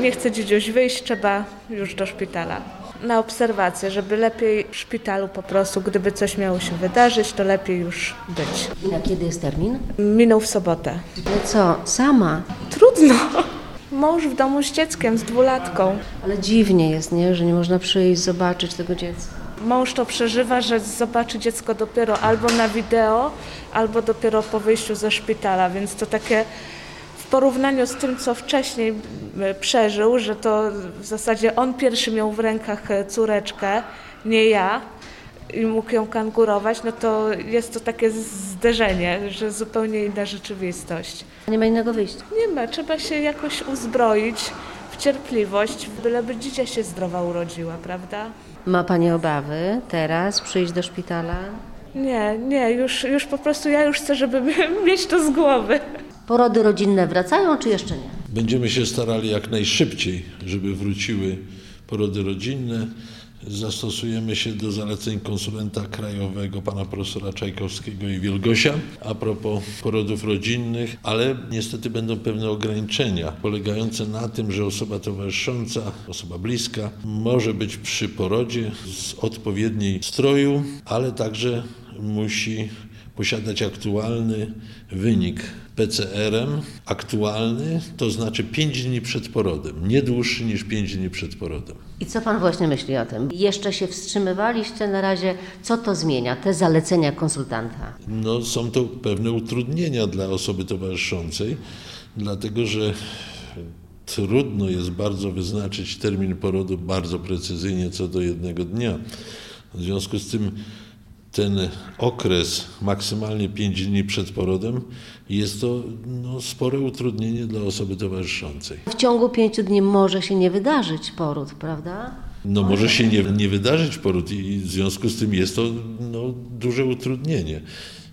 Nie chce dziś wyjść, trzeba już do szpitala. Na obserwację, żeby lepiej w szpitalu po prostu, gdyby coś miało się wydarzyć, to lepiej już być. I na kiedy jest termin? Minął w sobotę. Ale co, sama? Trudno. Mąż w domu z dzieckiem, z dwulatką. Ale dziwnie jest, nie? Że nie można przyjść, zobaczyć tego dziecka. Mąż to przeżywa, że zobaczy dziecko dopiero albo na wideo, albo dopiero po wyjściu ze szpitala, więc to takie w porównaniu z tym, co wcześniej e, przeżył, że to w zasadzie on pierwszy miał w rękach e, córeczkę, nie ja, i mógł ją kangurować, no to jest to takie zderzenie, że zupełnie inna rzeczywistość. Nie ma innego wyjścia. Nie ma, trzeba się jakoś uzbroić w cierpliwość, byleby dziecię się zdrowa urodziła, prawda? Ma Pani obawy teraz przyjść do szpitala? Nie, nie, już, już po prostu ja już chcę, żeby mieć to z głowy. Porody rodzinne wracają, czy jeszcze nie? Będziemy się starali jak najszybciej, żeby wróciły porody rodzinne. Zastosujemy się do zaleceń konsulenta krajowego pana profesora Czajkowskiego i Wielgosia a propos porodów rodzinnych, ale niestety będą pewne ograniczenia polegające na tym, że osoba towarzysząca, osoba bliska może być przy porodzie z odpowiedniej stroju, ale także musi posiadać aktualny wynik PCR-em, aktualny, to znaczy 5 dni przed porodem, nie dłuższy niż 5 dni przed porodem. I co Pan właśnie myśli o tym? Jeszcze się wstrzymywaliście na razie. Co to zmienia, te zalecenia konsultanta? No, są to pewne utrudnienia dla osoby towarzyszącej, dlatego że trudno jest bardzo wyznaczyć termin porodu bardzo precyzyjnie co do jednego dnia. W związku z tym ten okres maksymalnie 5 dni przed porodem jest to no, spore utrudnienie dla osoby towarzyszącej. W ciągu pięciu dni może się nie wydarzyć poród, prawda? No może się nie, nie wydarzyć poród i w związku z tym jest to no, duże utrudnienie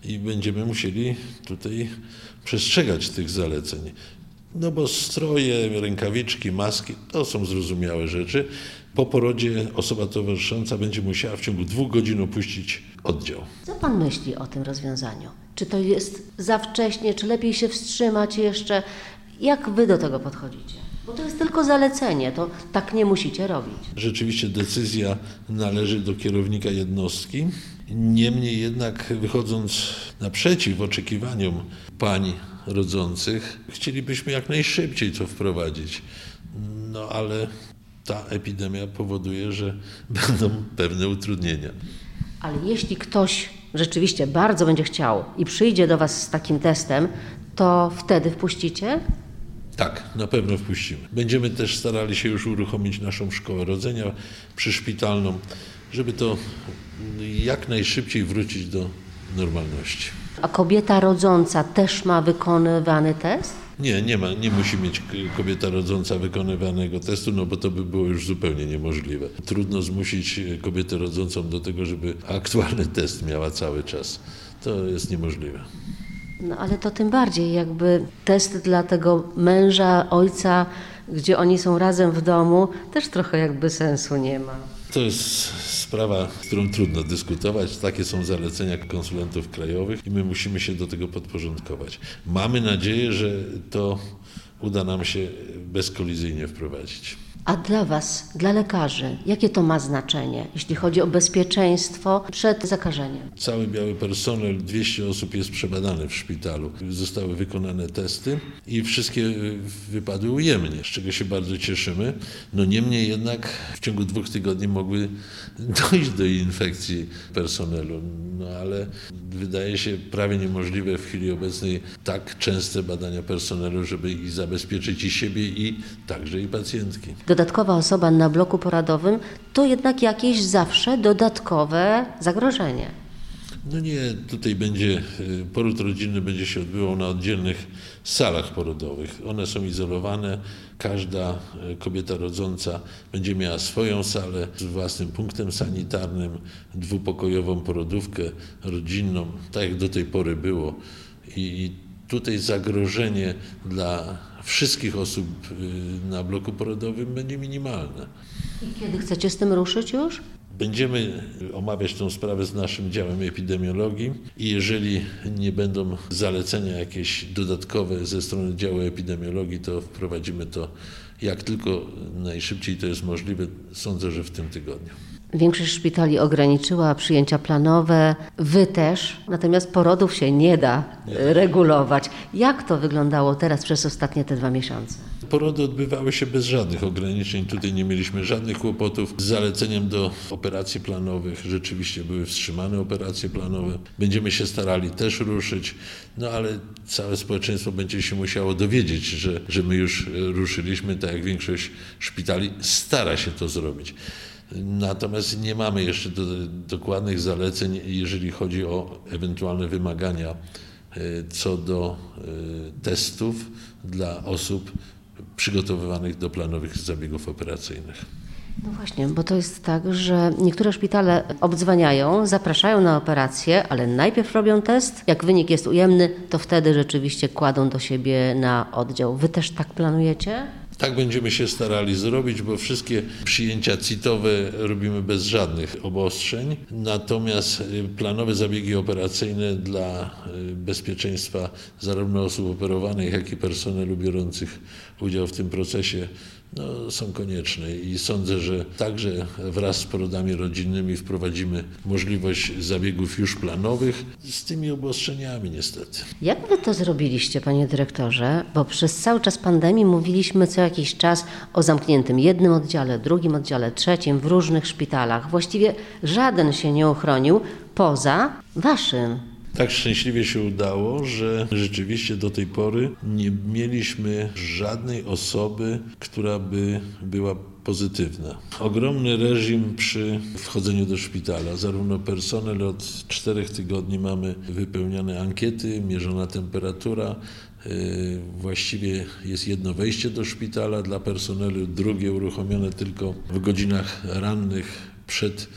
i będziemy musieli tutaj przestrzegać tych zaleceń. No bo stroje, rękawiczki, maski to są zrozumiałe rzeczy. Po porodzie osoba towarzysząca będzie musiała w ciągu dwóch godzin opuścić oddział. Co Pan myśli o tym rozwiązaniu? Czy to jest za wcześnie, czy lepiej się wstrzymać jeszcze? Jak Wy do tego podchodzicie? Bo to jest tylko zalecenie, to tak nie musicie robić. Rzeczywiście decyzja należy do kierownika jednostki. Niemniej jednak wychodząc naprzeciw oczekiwaniom pań rodzących, chcielibyśmy jak najszybciej to wprowadzić. No ale ta epidemia powoduje, że będą pewne utrudnienia. Ale jeśli ktoś rzeczywiście bardzo będzie chciał i przyjdzie do Was z takim testem, to wtedy wpuścicie? Tak, na pewno wpuścimy. Będziemy też starali się już uruchomić naszą szkołę rodzenia przyszpitalną, żeby to jak najszybciej wrócić do normalności. A kobieta rodząca też ma wykonywany test? Nie, nie ma, nie musi mieć kobieta rodząca wykonywanego testu, no bo to by było już zupełnie niemożliwe. Trudno zmusić kobietę rodzącą do tego, żeby aktualny test miała cały czas. To jest niemożliwe. No ale to tym bardziej jakby test dla tego męża, ojca, gdzie oni są razem w domu, też trochę jakby sensu nie ma. To jest sprawa, z którą trudno dyskutować. Takie są zalecenia konsulentów krajowych i my musimy się do tego podporządkować. Mamy nadzieję, że to uda nam się bezkolizyjnie wprowadzić. A dla Was, dla lekarzy, jakie to ma znaczenie, jeśli chodzi o bezpieczeństwo przed zakażeniem? Cały biały personel, 200 osób jest przebadane w szpitalu. Zostały wykonane testy i wszystkie wypadły ujemnie, z czego się bardzo cieszymy. No niemniej jednak w ciągu dwóch tygodni mogły dojść do infekcji personelu. No ale wydaje się prawie niemożliwe w chwili obecnej tak częste badania personelu, żeby ich zabezpieczyć i siebie i także i pacjentki dodatkowa osoba na bloku poradowym, to jednak jakieś zawsze dodatkowe zagrożenie. No nie, tutaj będzie, y, poród rodzinny będzie się odbywał na oddzielnych salach porodowych. One są izolowane, każda y, kobieta rodząca będzie miała swoją salę z własnym punktem sanitarnym, dwupokojową porodówkę rodzinną, tak jak do tej pory było. I tutaj zagrożenie dla wszystkich osób y, na bloku porodowym będzie minimalne. I kiedy chcecie z tym ruszyć już? Będziemy omawiać tę sprawę z naszym działem epidemiologii i jeżeli nie będą zalecenia jakieś dodatkowe ze strony działu epidemiologii, to wprowadzimy to Jak tylko najszybciej to jest możliwe, sądzę, że w tym tygodniu. Większość szpitali ograniczyła przyjęcia planowe, wy też, natomiast porodów się nie da regulować. Jak to wyglądało teraz przez ostatnie te dwa miesiące? Porody odbywały się bez żadnych ograniczeń. Tutaj nie mieliśmy żadnych kłopotów. Z zaleceniem do operacji planowych rzeczywiście były wstrzymane operacje planowe. Będziemy się starali też ruszyć, no ale całe społeczeństwo będzie się musiało dowiedzieć, że, że my już e, ruszyliśmy, tak jak większość szpitali stara się to zrobić. Natomiast nie mamy jeszcze do, dokładnych zaleceń, jeżeli chodzi o ewentualne wymagania e, co do e, testów dla osób przygotowywanych do planowych zabiegów operacyjnych. No właśnie, bo to jest tak, że niektóre szpitale obdzwaniają, zapraszają na operację, ale najpierw robią test. Jak wynik jest ujemny, to wtedy rzeczywiście kładą do siebie na oddział. Wy też tak planujecie? Tak będziemy się starali zrobić, bo wszystkie przyjęcia CIT-owe robimy bez żadnych obostrzeń. Natomiast y, planowe zabiegi operacyjne dla y, bezpieczeństwa zarówno osób operowanych, jak i personelu biorących udział w tym procesie no, są konieczne i sądzę, że także wraz z porodami rodzinnymi wprowadzimy możliwość zabiegów już planowych z tymi obostrzeniami niestety. Jak wy to zrobiliście, panie dyrektorze? Bo przez cały czas pandemii mówiliśmy co jakiś czas o zamkniętym jednym oddziale, drugim oddziale, trzecim w różnych szpitalach. Właściwie żaden się nie uchronił poza waszym. Tak szczęśliwie się udało, że rzeczywiście do tej pory nie mieliśmy żadnej osoby, która by była pozytywna. Ogromny reżim przy wchodzeniu do szpitala. Zarówno personel od czterech tygodni mamy wypełniane ankiety, mierzona temperatura. Yy, Właściwie jest jedno wejście do szpitala dla personelu, drugie uruchomione tylko w godzinach rannych przed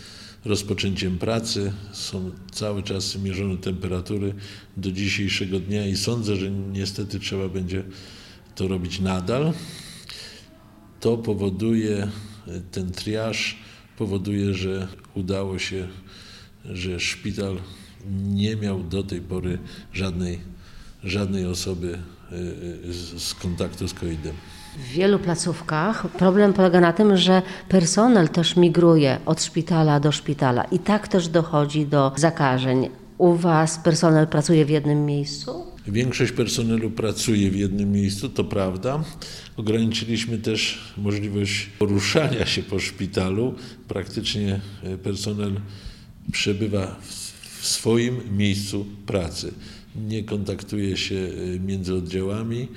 rozpoczęciem pracy. Są cały czas mierzone temperatury do dzisiejszego dnia i sądzę, że niestety trzeba będzie to robić nadal. To powoduje, ten triaż powoduje, że udało się, że szpital nie miał do tej pory żadnej, żadnej osoby y, z, z kontaktu z COVID-em. W wielu placówkach problem polega na tym, że personel też migruje od szpitala do szpitala i tak też dochodzi do zakażeń. U Was personel pracuje w jednym miejscu? Większość personelu pracuje w jednym miejscu, to prawda. Ograniczyliśmy też możliwość poruszania się po szpitalu. Praktycznie e, personel przebywa w, swoim miejscu pracy. Nie kontaktuje się e, między oddziałami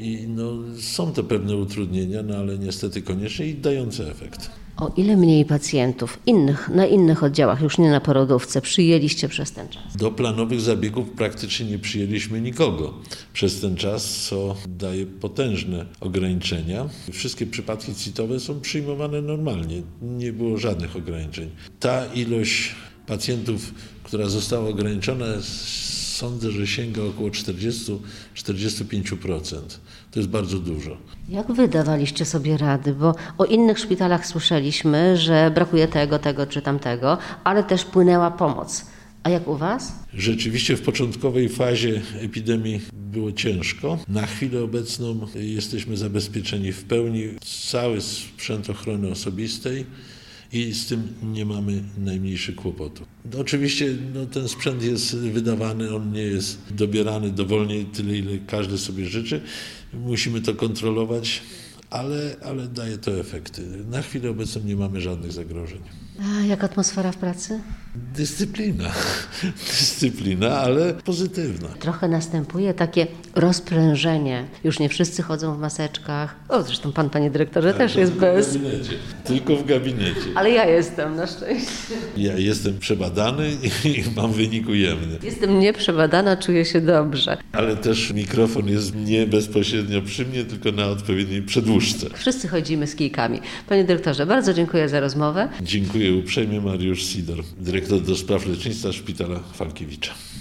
i no, są to pewne utrudnienia, no ale niestety konieczne i dające efekt. O ile mniej pacjentów innych, na innych oddziałach, już nie na porodówce, przyjęliście przez ten czas? Do planowych zabiegów praktycznie nie przyjęliśmy nikogo przez ten czas, co daje potężne ograniczenia. Wszystkie przypadki CIT-owe są przyjmowane normalnie, nie było żadnych ograniczeń. Ta ilość pacjentów, która została ograniczona, sądzę, że sięga około 40-45%. To jest bardzo dużo. Jak wy dawaliście sobie rady? Bo o innych szpitalach słyszeliśmy, że brakuje tego, tego czy tamtego, ale też płynęła pomoc. A jak u Was? Rzeczywiście w początkowej fazie epidemii było ciężko. Na chwilę obecną jesteśmy zabezpieczeni w pełni. Cały sprzęt ochrony osobistej i z tym nie mamy najmniejszych kłopotów. No, oczywiście no, ten sprzęt jest wydawany, on nie jest dobierany dowolnie tyle, ile każdy sobie życzy. Musimy to kontrolować, ale, ale daje to efekty. Na chwilę obecną nie mamy żadnych zagrożeń. A jak atmosfera w pracy? Dyscyplina, dyscyplina, ale pozytywna. Trochę następuje takie rozprężenie. Już nie wszyscy chodzą w maseczkach. O, zresztą pan, panie dyrektorze, też jest bez. W gabinecie. Tylko w gabinecie. Ale ja jestem na szczęście. Ja jestem przebadany i mam wynik ujemny. Jestem nieprzebadana, czuję się dobrze. Ale też mikrofon jest nie bezpośrednio przy mnie, tylko na odpowiedniej Wszyscy chodzimy z kijkami. Panie dyrektorze, bardzo dziękuję za rozmowę. Dziękuję uprzejmie Mariusz Sidor, dyrektor do spraw lecznictwa Szpitala Falkiewicza.